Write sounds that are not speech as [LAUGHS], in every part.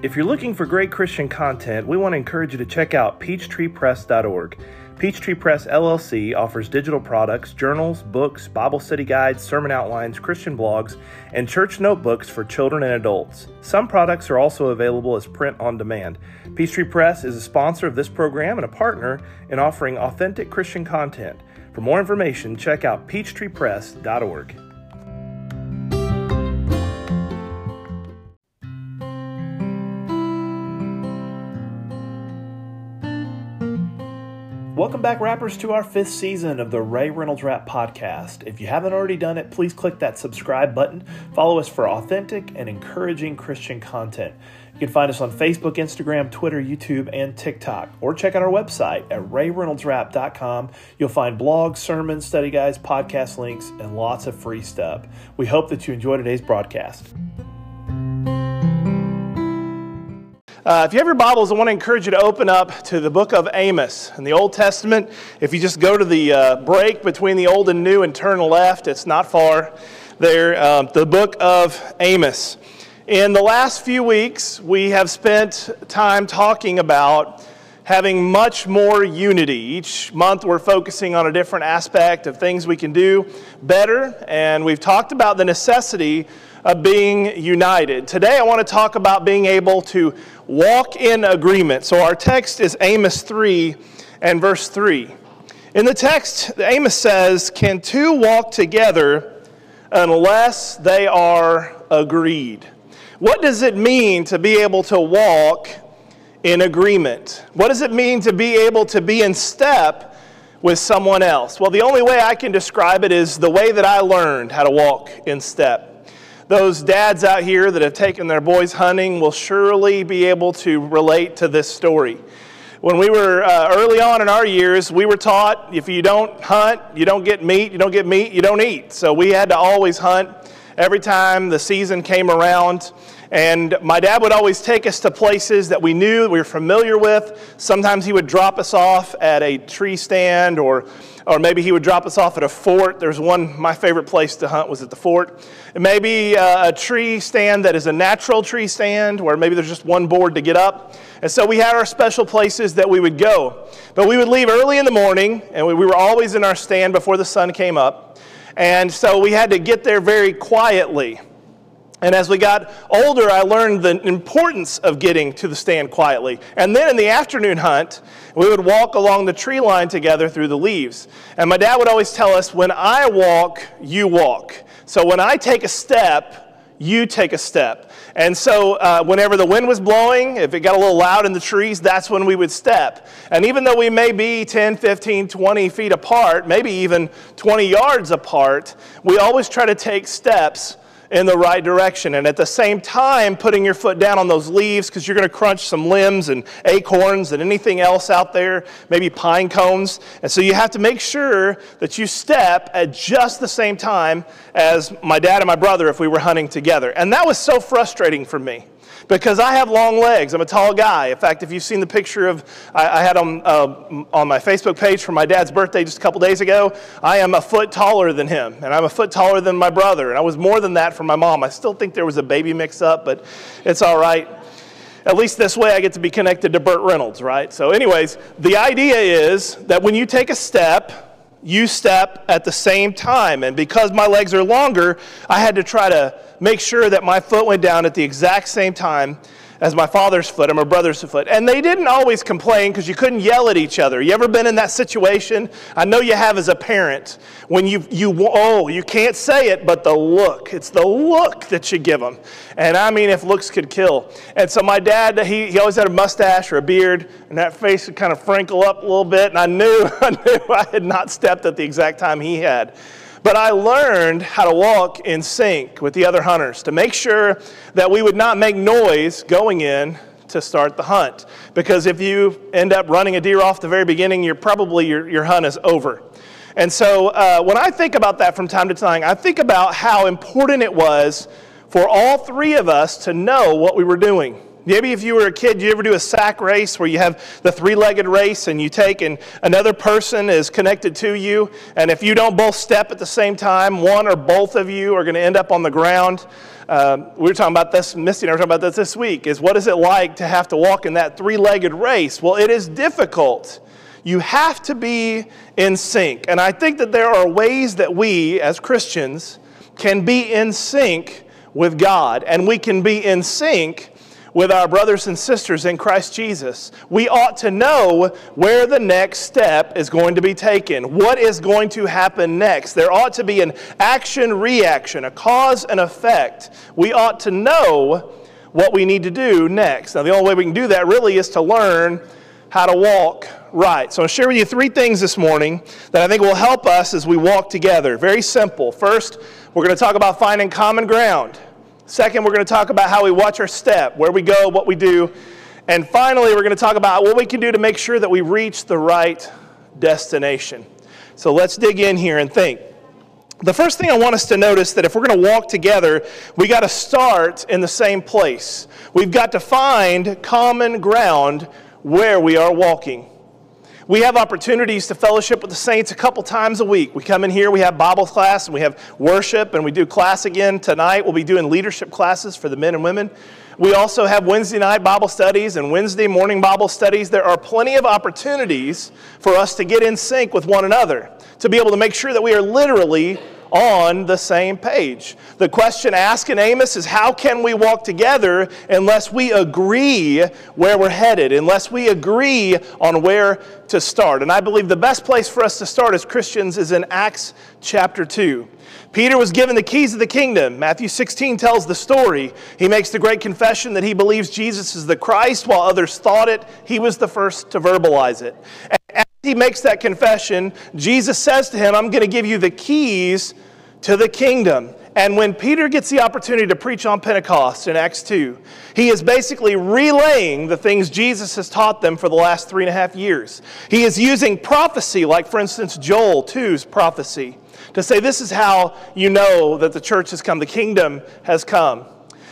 If you're looking for great Christian content, we want to encourage you to check out peachtreepress.org. Peachtree Press LLC offers digital products, journals, books, Bible study guides, sermon outlines, Christian blogs, and church notebooks for children and adults. Some products are also available as print on demand. Peachtree Press is a sponsor of this program and a partner in offering authentic Christian content. For more information, check out peachtreepress.org. Welcome back, rappers, to our fifth season of the Ray Reynolds Rap Podcast. If you haven't already done it, please click that subscribe button. Follow us for authentic and encouraging Christian content. You can find us on Facebook, Instagram, Twitter, YouTube, and TikTok, or check out our website at rayreynoldsrap.com. You'll find blogs, sermons, study guides, podcast links, and lots of free stuff. We hope that you enjoy today's broadcast. Uh, if you have your Bibles, I want to encourage you to open up to the book of Amos in the Old Testament. If you just go to the uh, break between the Old and New and turn left, it's not far there. Um, the book of Amos. In the last few weeks, we have spent time talking about having much more unity. Each month, we're focusing on a different aspect of things we can do better, and we've talked about the necessity of being united. Today, I want to talk about being able to walk in agreement. So our text is Amos 3 and verse 3. In the text, Amos says, Can two walk together unless they are agreed? What does it mean to be able to walk in agreement? What does it mean to be able to be in step with someone else? Well, the only way I can describe it is the way that I learned how to walk in step. Those dads out here that have taken their boys hunting will surely be able to relate to this story. When we were uh, early on in our years, we were taught if you don't hunt, you don't get meat, you don't get meat, you don't eat. So we had to always hunt every time the season came around. And my dad would always take us to places that we knew we were familiar with. Sometimes he would drop us off at a tree stand or or maybe he would drop us off at a fort. There's one, my favorite place to hunt was at the fort. It may be uh, a tree stand that is a natural tree stand where maybe there's just one board to get up. And so we had our special places that we would go. But we would leave early in the morning, and we, we were always in our stand before the sun came up. And so we had to get there very quietly. And as we got older, I learned the importance of getting to the stand quietly. And then in the afternoon hunt, we would walk along the tree line together through the leaves. And my dad would always tell us, when I walk, you walk. So when I take a step, you take a step. And so, uh, whenever the wind was blowing, if it got a little loud in the trees, that's when we would step. And even though we may be 10, 15, 20 feet apart, maybe even 20 yards apart, we always try to take steps in the right direction. And at the same time, putting your foot down on those leaves because you're going to crunch some limbs and acorns and anything else out there, maybe pine cones. And so you have to make sure that you step at just the same time as my dad and my brother if we were hunting together. And that was so frustrating for me because I have long legs. I'm a tall guy. In fact, if you've seen the picture of I, I had on uh, on my Facebook page for my dad's birthday just a couple days ago, I am a foot taller than him, and I'm a foot taller than my brother, and I was more than that for my mom. I still think there was a baby mix-up, but it's all right. At least this way I get to be connected to Burt Reynolds, right? So, anyways, the idea is that when you take a step, you step at the same time. And because my legs are longer, I had to try to make sure that my foot went down at the exact same time as my father's foot and my brother's foot. And they didn't always complain because you couldn't yell at each other. You ever been in that situation? I know you have as a parent. When you, you oh, you can't say it, but the look. It's the look that you give them. And I mean, if looks could kill. And so my dad, he, he always had a mustache or a beard, and that face would kind of frinkle up a little bit. And I knew, [LAUGHS] I knew I had not stepped at the exact time he had. But I learned how to walk in sync with the other hunters to make sure that we would not make noise going in to start the hunt. Because if you end up running a deer off the very beginning, you're probably your, your hunt is over. And so uh, when I think about that from time to time, I think about how important it was for all three of us to know what we were doing Maybe if you were a kid, you ever do a sack race where you have the three legged race and you take and another person is connected to you. And if you don't both step at the same time, one or both of you are going to end up on the ground. Um, we were talking about this, Misty and I were talking about this this week, is what is it like to have to walk in that three legged race? Well, it is difficult. You have to be in sync. And I think that there are ways that we, as Christians, can be in sync with God, and we can be in sync with our brothers and sisters in Christ Jesus. We ought to know where the next step is going to be taken, what is going to happen next. There ought to be an action reaction, a cause and effect. We ought to know what we need to do next. Now, the only way we can do that really is to learn how to walk right. So, I'll share with you three things this morning that I think will help us as we walk together. Very simple. First, we're going to talk about finding common ground. Second, we're going to talk about how we watch our step, where we go, what we do. And finally, we're going to talk about what we can do to make sure that we reach the right destination. So let's dig in here and think. The first thing I want us to notice that if we're going to walk together, we got to start in the same place. We've got to find common ground where we are walking. We have opportunities to fellowship with the saints a couple times a week. We come in here, we have Bible class, and we have worship, and we do class again tonight. We'll be doing leadership classes for the men and women. We also have Wednesday night Bible studies and Wednesday morning Bible studies. There are plenty of opportunities for us to get in sync with one another, to be able to make sure that we are literally on the same page. The question asked in Amos is how can we walk together unless we agree where we're headed, unless we agree on where to start? And I believe the best place for us to start as Christians is in Acts chapter 2. Peter was given the keys of the kingdom. Matthew 16 tells the story. He makes the great confession that he believes Jesus is the Christ, while others thought it. He was the first to verbalize it. He makes that confession, Jesus says to him, I'm going to give you the keys to the kingdom. And when Peter gets the opportunity to preach on Pentecost in Acts 2, he is basically relaying the things Jesus has taught them for the last three and a half years. He is using prophecy, like, for instance, Joel 2's prophecy, to say, This is how you know that the church has come, the kingdom has come.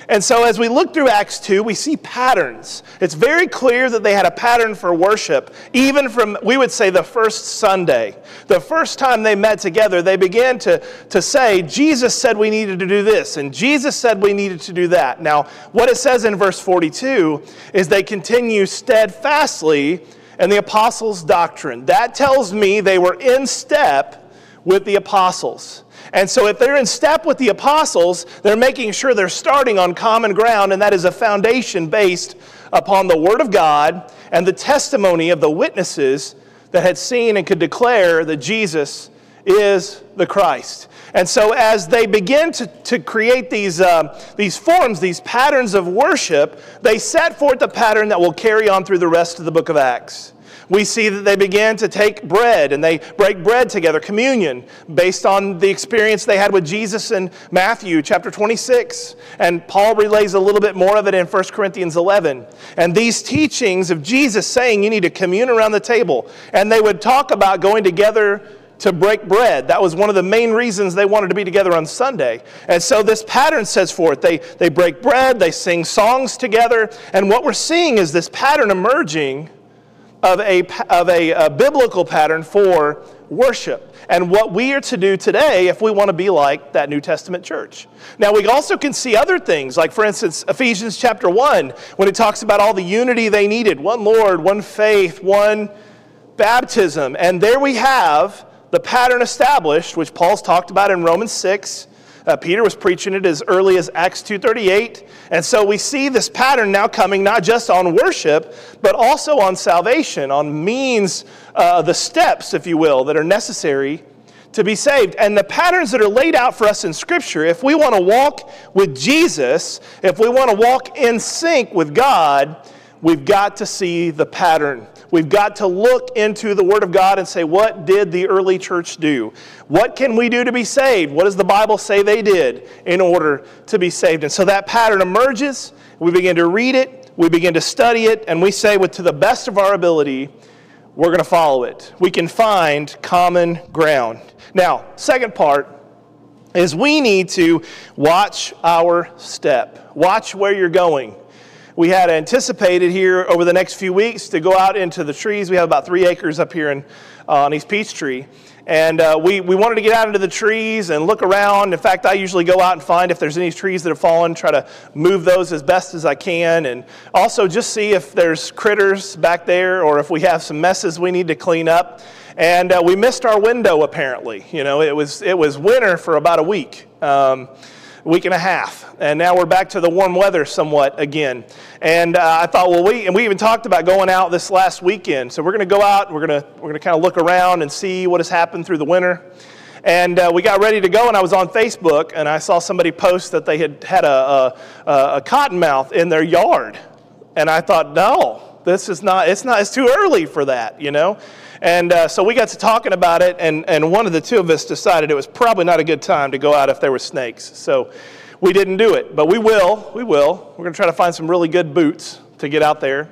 And so, as we look through Acts 2, we see patterns. It's very clear that they had a pattern for worship, even from, we would say, the first Sunday. The first time they met together, they began to, to say, Jesus said we needed to do this, and Jesus said we needed to do that. Now, what it says in verse 42 is they continue steadfastly in the apostles' doctrine. That tells me they were in step with the apostles. And so, if they're in step with the apostles, they're making sure they're starting on common ground, and that is a foundation based upon the Word of God and the testimony of the witnesses that had seen and could declare that Jesus is the Christ. And so, as they begin to, to create these, uh, these forms, these patterns of worship, they set forth a pattern that will carry on through the rest of the book of Acts we see that they began to take bread and they break bread together, communion, based on the experience they had with Jesus in Matthew chapter 26. And Paul relays a little bit more of it in 1 Corinthians 11. And these teachings of Jesus saying you need to commune around the table. And they would talk about going together to break bread. That was one of the main reasons they wanted to be together on Sunday. And so this pattern says forth they, they break bread, they sing songs together. And what we're seeing is this pattern emerging of a, of a, a biblical pattern for worship and what we are to do today if we want to be like that New Testament church. Now, we also can see other things, like, for instance, Ephesians chapter 1, when it talks about all the unity they needed one Lord, one faith, one baptism. And there we have the pattern established, which Paul's talked about in Romans 6 uh, Peter was preaching it as early as Acts 2:38, and so we see this pattern now coming not just on worship, but also on salvation, on means, uh, the steps, if you will, that are necessary to be saved. And the patterns that are laid out for us in Scripture, if we want to walk with Jesus, if we want to walk in sync with God, we've got to see the pattern. We've got to look into the Word of God and say, what did the early church do? What can we do to be saved? What does the Bible say they did in order to be saved? And so that pattern emerges. We begin to read it, we begin to study it, and we say, with to the best of our ability, we're going to follow it. We can find common ground. Now, second part is we need to watch our step, watch where you're going. We had anticipated here over the next few weeks to go out into the trees. We have about three acres up here in, uh, on East Peachtree. And uh, we, we wanted to get out into the trees and look around. In fact, I usually go out and find if there's any trees that have fallen, try to move those as best as I can. And also just see if there's critters back there or if we have some messes we need to clean up. And uh, we missed our window apparently. You know, it was, it was winter for about a week. Um, week and a half. And now we're back to the warm weather somewhat again. And uh, I thought, well, we, and we even talked about going out this last weekend. So we're going to go out, we're going to, we're going to kind of look around and see what has happened through the winter. And uh, we got ready to go, and I was on Facebook, and I saw somebody post that they had had a, a, a cottonmouth in their yard. And I thought, no, this is not, it's not, it's too early for that, you know? And uh, so we got to talking about it, and, and one of the two of us decided it was probably not a good time to go out if there were snakes. So we didn't do it, but we will. We will. We're going to try to find some really good boots to get out there.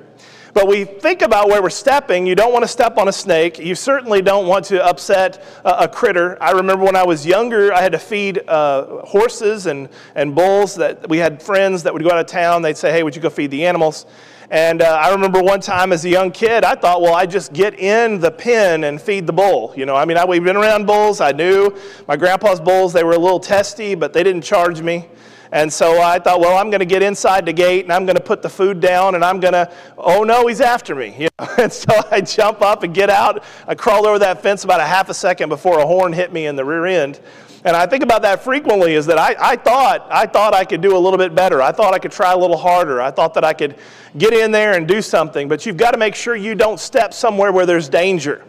But we think about where we're stepping. You don't want to step on a snake. You certainly don't want to upset a, a critter. I remember when I was younger, I had to feed uh, horses and, and bulls. That we had friends that would go out of town. They'd say, "Hey, would you go feed the animals?" And uh, I remember one time as a young kid, I thought, well, I just get in the pen and feed the bull. You know, I mean, I, we've been around bulls. I knew my grandpa's bulls, they were a little testy, but they didn't charge me. And so I thought, well, I'm going to get inside the gate and I'm going to put the food down and I'm going to, oh no, he's after me. You know? [LAUGHS] And so I jump up and get out. I crawl over that fence about a half a second before a horn hit me in the rear end. And I think about that frequently is that I, I, thought, I thought I could do a little bit better. I thought I could try a little harder. I thought that I could get in there and do something. But you've got to make sure you don't step somewhere where there's danger.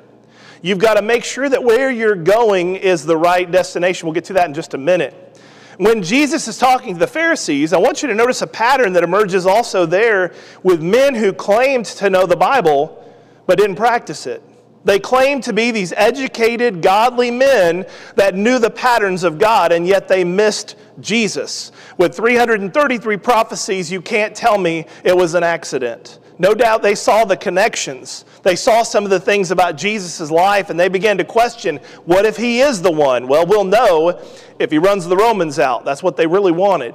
You've got to make sure that where you're going is the right destination. We'll get to that in just a minute. When Jesus is talking to the Pharisees, I want you to notice a pattern that emerges also there with men who claimed to know the Bible but didn't practice it. They claimed to be these educated, godly men that knew the patterns of God, and yet they missed Jesus. With 333 prophecies, you can't tell me it was an accident. No doubt they saw the connections. They saw some of the things about Jesus' life, and they began to question what if he is the one? Well, we'll know if he runs the Romans out. That's what they really wanted.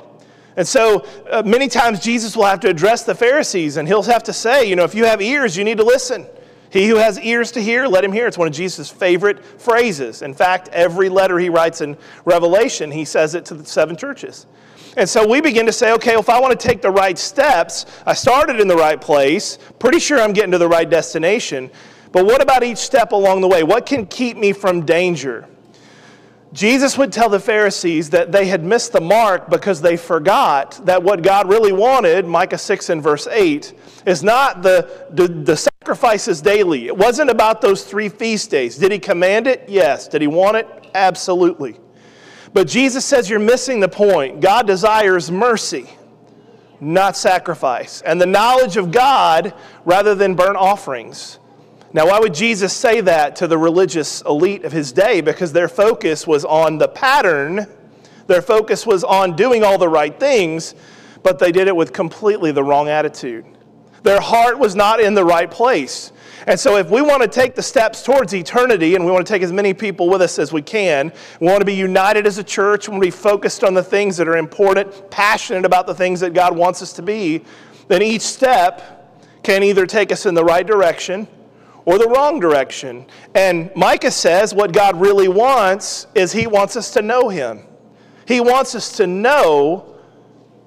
And so uh, many times Jesus will have to address the Pharisees, and he'll have to say, you know, if you have ears, you need to listen. He who has ears to hear, let him hear. It's one of Jesus' favorite phrases. In fact, every letter he writes in Revelation, he says it to the seven churches. And so we begin to say, okay, well, if I want to take the right steps, I started in the right place, pretty sure I'm getting to the right destination. But what about each step along the way? What can keep me from danger? Jesus would tell the Pharisees that they had missed the mark because they forgot that what God really wanted, Micah 6 and verse 8, is not the, the, the, sacrifices daily. It wasn't about those three feast days. Did he command it? Yes. Did he want it? Absolutely. But Jesus says you're missing the point. God desires mercy, not sacrifice, and the knowledge of God rather than burnt offerings. Now, why would Jesus say that to the religious elite of his day? Because their focus was on the pattern, their focus was on doing all the right things, but they did it with completely the wrong attitude. Their heart was not in the right place. And so, if we want to take the steps towards eternity and we want to take as many people with us as we can, we want to be united as a church, we want to be focused on the things that are important, passionate about the things that God wants us to be, then each step can either take us in the right direction or the wrong direction. And Micah says what God really wants is He wants us to know Him. He wants us to know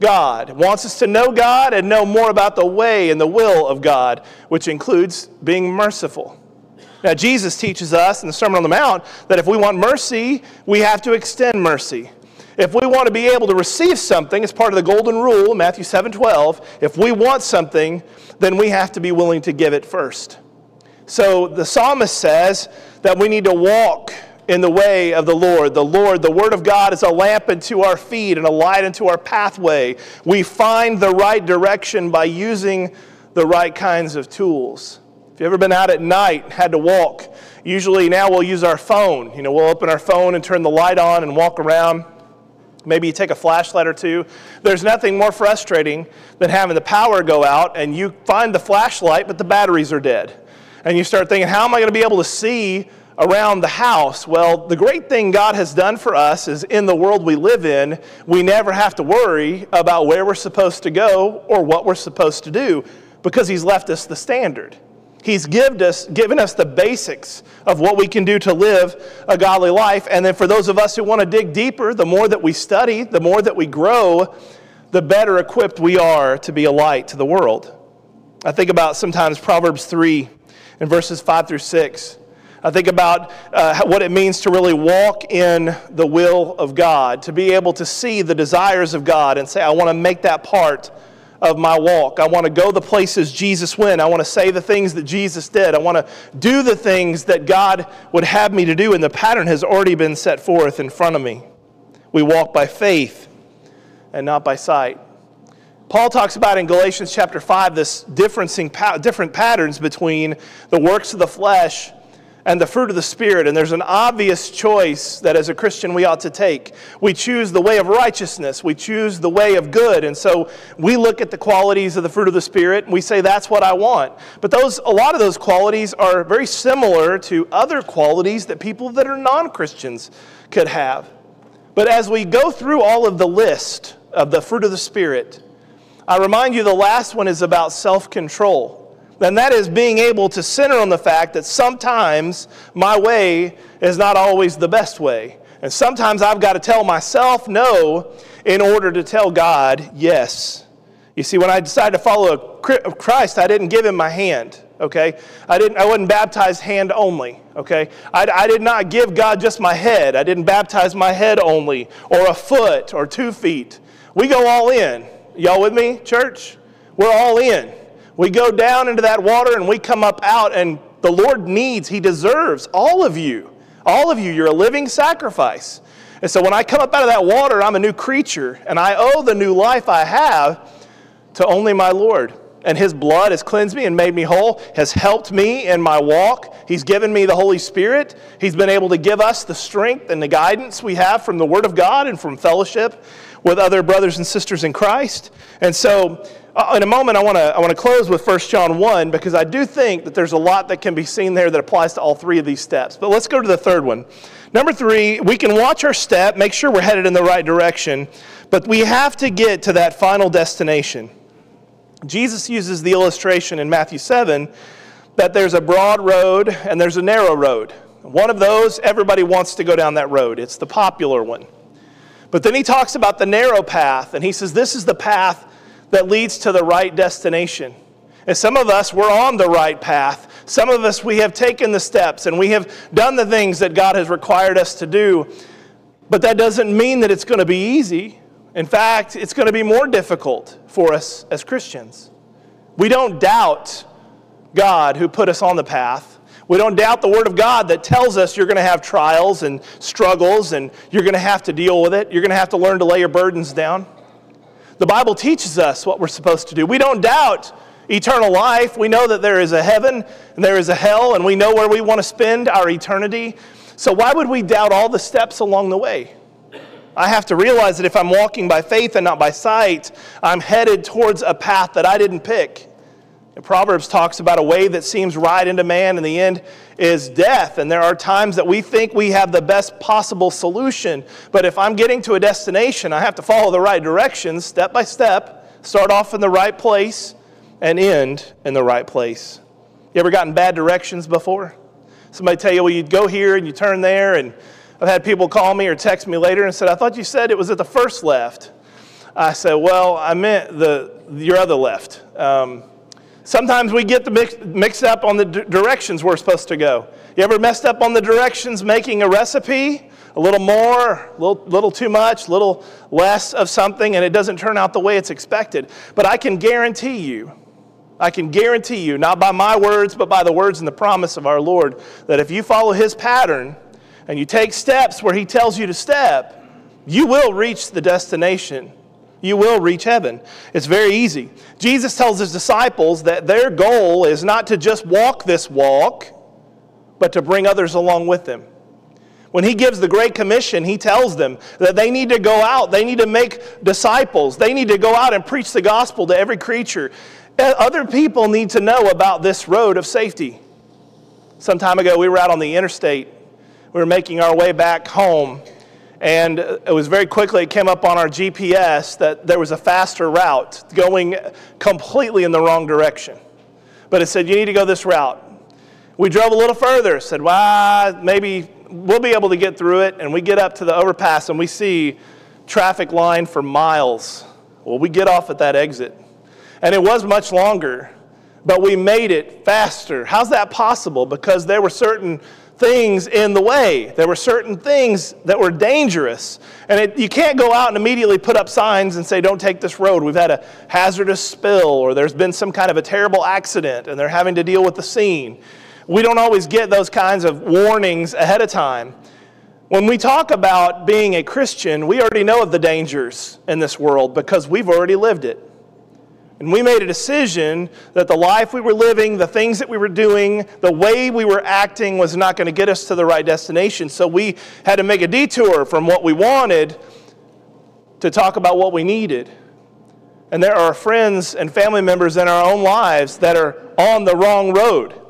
God, wants us to know God and know more about the way and the will of God, which includes being merciful. Now, Jesus teaches us in the Sermon on the Mount that if we want mercy, we have to extend mercy. If we want to be able to receive something as part of the golden rule, Matthew 7 12, if we want something, then we have to be willing to give it first. So the psalmist says that we need to walk in the way of the Lord. The Lord, the Word of God, is a lamp unto our feet and a light unto our pathway. We find the right direction by using the right kinds of tools. If you've ever been out at night, and had to walk, usually now we'll use our phone. You know, we'll open our phone and turn the light on and walk around. Maybe you take a flashlight or two. There's nothing more frustrating than having the power go out and you find the flashlight, but the batteries are dead and you start thinking, how am I going to be able to see around the house. Well, the great thing God has done for us is in the world we live in, we never have to worry about where we're supposed to go or what we're supposed to do because He's left us the standard. He's given us, given us the basics of what we can do to live a godly life. And then for those of us who want to dig deeper, the more that we study, the more that we grow, the better equipped we are to be a light to the world. I think about sometimes Proverbs 3 and verses 5 through 6. I think about uh, what it means to really walk in the will of God, to be able to see the desires of God and say, I want to make that part of my walk. I want to go the places Jesus went. I want to say the things that Jesus did. I want to do the things that God would have me to do, and the pattern has already been set forth in front of me. We walk by faith and not by sight. Paul talks about in Galatians chapter 5 this different patterns between the works of the flesh and the fruit of the Spirit. And there's an obvious choice that as a Christian we ought to take. We choose the way of righteousness, we choose the way of good. And so we look at the qualities of the fruit of the Spirit and we say, that's what I want. But those, a lot of those qualities are very similar to other qualities that people that are non Christians could have. But as we go through all of the list of the fruit of the Spirit, I remind you the last one is about self control and that is being able to center on the fact that sometimes my way is not always the best way. And sometimes I've got to tell myself no in order to tell God yes. You see, when I decided to follow Christ, I didn't give him my hand, okay? I, didn't, I wasn't baptized hand only, okay? I, I did not give God just my head. I didn't baptize my head only, or a foot, or two feet. We go all in. Y'all with me, church? We're all in. We go down into that water and we come up out, and the Lord needs, He deserves all of you. All of you, you're a living sacrifice. And so when I come up out of that water, I'm a new creature, and I owe the new life I have to only my Lord. And His blood has cleansed me and made me whole, has helped me in my walk. He's given me the Holy Spirit. He's been able to give us the strength and the guidance we have from the Word of God and from fellowship with other brothers and sisters in Christ. And so uh, in a moment, I want to I want to close with 1 John 1 because I do think that there's a lot that can be seen there that applies to all three of these steps. But let's go to the third one. Number three, we can watch our step, make sure we're headed in the right direction, but we have to get to that final destination. Jesus uses the illustration in Matthew 7 that there's a broad road and there's a narrow road. One of those, everybody wants to go down that road. It's the popular one. But then he talks about the narrow path, and he says, This is the path that leads to the right destination. And some of us, we're on the right path. Some of us, we have taken the steps and we have done the things that God has required us to do. But that doesn't mean that it's going to be easy. In fact, it's going to be more difficult for us as Christians. We don't doubt God who put us on the path. We don't doubt the Word of God that tells us you're going to have trials and struggles and you're going to have to deal with it. You're going to have to learn to lay your burdens down. The Bible teaches us what we're supposed to do. We don't doubt eternal life. We know that there is a heaven and there is a hell, and we know where we want to spend our eternity. So, why would we doubt all the steps along the way? I have to realize that if I'm walking by faith and not by sight, I'm headed towards a path that I didn't pick. Proverbs talks about a way that seems right into man, and the end is death. And there are times that we think we have the best possible solution. But if I'm getting to a destination, I have to follow the right directions step by step, start off in the right place, and end in the right place. You ever gotten bad directions before? Somebody tell you, well, you'd go here and you turn there, and I've had people call me or text me later and said, I thought you said it was at the first left. I said, well, I meant the, your other left. Um, Sometimes we get the mix, mixed up on the d- directions we're supposed to go. You ever messed up on the directions making a recipe? A little more, a little, little too much, a little less of something, and it doesn't turn out the way it's expected. But I can guarantee you, I can guarantee you, not by my words, but by the words and the promise of our Lord, that if you follow His pattern and you take steps where He tells you to step, you will reach the destination you will reach heaven. It's very easy. Jesus tells his disciples that their goal is not to just walk this walk, but to bring others along with them. When he gives the Great Commission, he tells them that they need to go out, they need to make disciples, they need to go out and preach the gospel to every creature. Other people need to know about this road of safety. Some time ago, we were out on the interstate we were making our way back home. And it was very quickly, it came up on our GPS that there was a faster route going completely in the wrong direction. But it said, you need to go this route. We drove a little further, said, well, maybe we'll be able to get through it. And we get up to the overpass and we see traffic line for miles. Well, we get off at that exit. And it was much longer, but we made it faster. How's that possible? Because there were certain things in the way. There were certain things that were dangerous. And it, you can't go out and immediately put up signs and say, don't take this road. We've had a hazardous spill, or there's been some kind of a terrible accident, and they're having to deal with the scene. We don't always get those kinds of warnings ahead of time. When we talk about being a Christian, we already know of the dangers in this world because we've already lived it. And we made a decision that the life we were living, the things that we were doing, the way we were acting was not going to get us to the right destination. So we had to make a detour from what we wanted to talk about what we needed. And there are friends and family members in our own lives that are on the wrong road.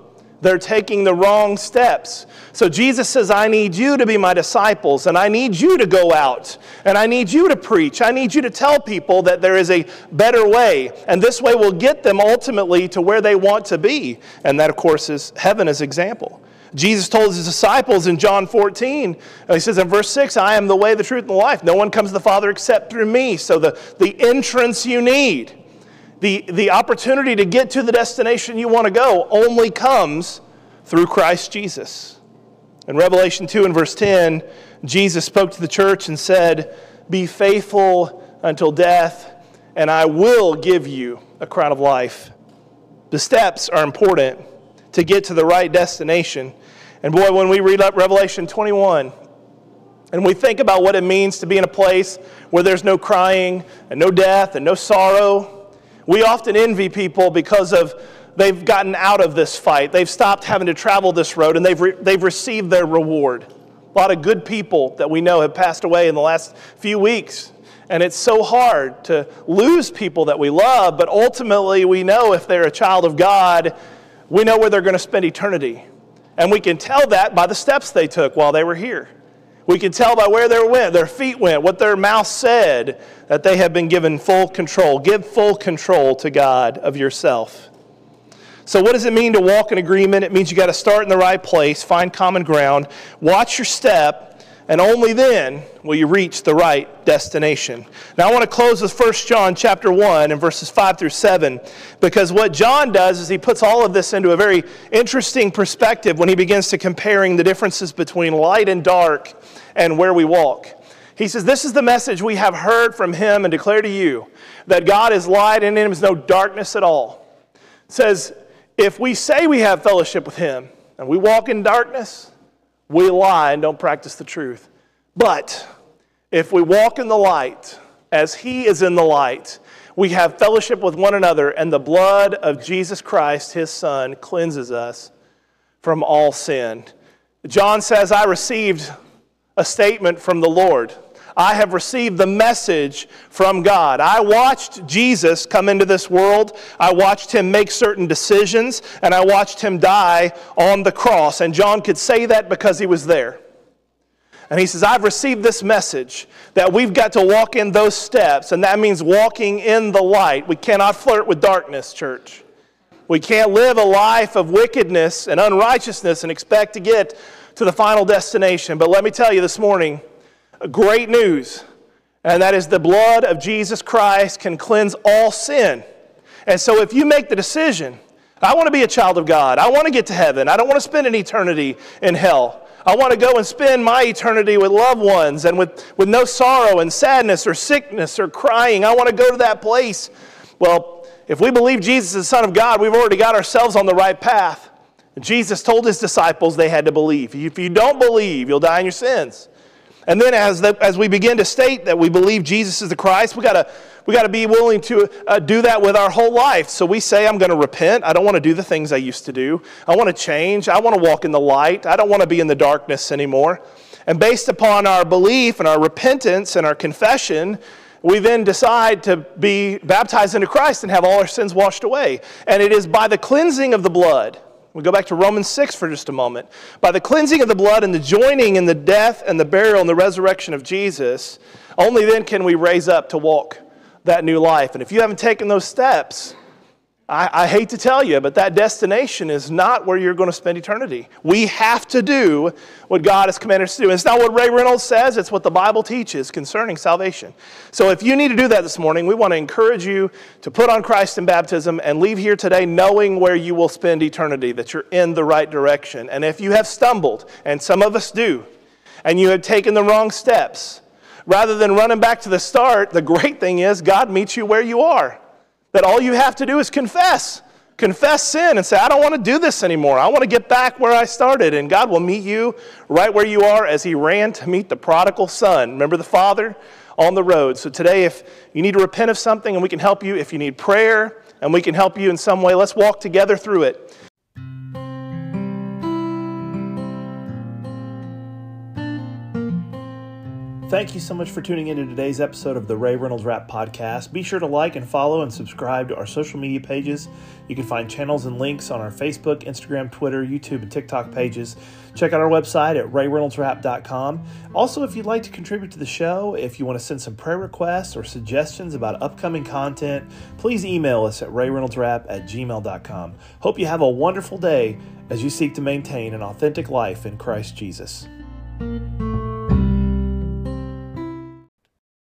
They're taking the wrong steps. So Jesus says, I need you to be my disciples, and I need you to go out, and I need you to preach. I need you to tell people that there is a better way, and this way will get them ultimately to where they want to be. And that, of course, is heaven as example. Jesus told his disciples in John 14, he says in verse 6, I am the way, the truth, and the life. No one comes to the Father except through me. So the, the entrance you need the, the opportunity to get to the destination you want to go only comes through Christ Jesus. In Revelation 2 and verse 10, Jesus spoke to the church and said, Be faithful until death, and I will give you a crown of life. The steps are important to get to the right destination. And boy, when we read up Revelation 21, and we think about what it means to be in a place where there's no crying and no death and no sorrow we often envy people because of they've gotten out of this fight. They've stopped having to travel this road and they've, re- they've received their reward. A lot of good people that we know have passed away in the last few weeks. And it's so hard to lose people that we love, but ultimately we know if they're a child of God, we know where they're going to spend eternity. And we can tell that by the steps they took while they were here. We can tell by where they went, their feet went, what their mouth said, that they have been given full control. Give full control to God of yourself. So, what does it mean to walk in agreement? It means you got to start in the right place, find common ground, watch your step, and only then will you reach the right destination. Now, I want to close with 1 John chapter 1 and verses 5 through 7, because what John does is he puts all of this into a very interesting perspective when he begins to comparing the differences between light and dark and where we walk. He says, This is the message we have heard from him and declare to you that God is light and in him is no darkness at all. It says, If we say we have fellowship with him and we walk in darkness, we lie and don't practice the truth. But if we walk in the light as he is in the light, we have fellowship with one another, and the blood of Jesus Christ, his son, cleanses us from all sin. John says, I received a statement from the Lord. I have received the message from God. I watched Jesus come into this world. I watched him make certain decisions, and I watched him die on the cross. And John could say that because he was there. And he says, I've received this message that we've got to walk in those steps, and that means walking in the light. We cannot flirt with darkness, church. We can't live a life of wickedness and unrighteousness and expect to get to the final destination. But let me tell you this morning great news, and that is the blood of Jesus Christ can cleanse all sin. And so if you make the decision, I want to be a child of God, I want to get to heaven, I don't want to spend an eternity in hell. I want to go and spend my eternity with loved ones and with, with no sorrow and sadness or sickness or crying. I want to go to that place. Well, if we believe Jesus is the Son of God, we've already got ourselves on the right path. Jesus told his disciples they had to believe. If you don't believe, you'll die in your sins. And then as, the, as we begin to state that we believe Jesus is the Christ, we got we got to be willing to uh, do that with our whole life. So we say, I'm going to repent. I don't want to do the things I used to do. I want to change. I want to walk in the light. I don't want to be in the darkness anymore. And based upon our belief and our repentance and our confession, we then decide to be baptized into Christ and have all our sins washed away. And it is by the cleansing of the blood We go back to Romans 6 for just a moment. By the cleansing of the blood and the joining in the death and the burial and the resurrection of Jesus, only then can we raise up to walk that new life. And if you haven't taken those steps, I, I, hate to tell you, but that destination is not where you're going to spend eternity. We have to do what God has commanded us to do. It's not what Ray Reynolds says, it's what the Bible teaches concerning salvation. So if you need to do that this morning, we want to encourage you to put on Christ in baptism and leave here today knowing where you will spend eternity, that you're in the right direction. And if you have stumbled, and some of us do, and you have taken the wrong steps, rather than running back to the start, the great thing is God meets you where you are. That all you have to do is confess. Confess sin and say, I don't want to do this anymore. I want to get back where I started. And God will meet you right where you are as He ran to meet the prodigal son. Remember the father on the road. So today, if you need to repent of something and we can help you, if you need prayer and we can help you in some way, let's walk together through it. Thank you so much for tuning into today's episode of the Ray Reynolds Rap Podcast. Be sure to like and follow and subscribe to our social media pages. You can find channels and links on our Facebook, Instagram, Twitter, YouTube, and TikTok pages. Check out our website at rayreynoldsrap.com. Also, if you'd like to contribute to the show, if you want to send some prayer requests or suggestions about upcoming content, please email us at rayreynoldsrap at gmail.com. Hope you have a wonderful day as you seek to maintain an authentic life in Christ Jesus.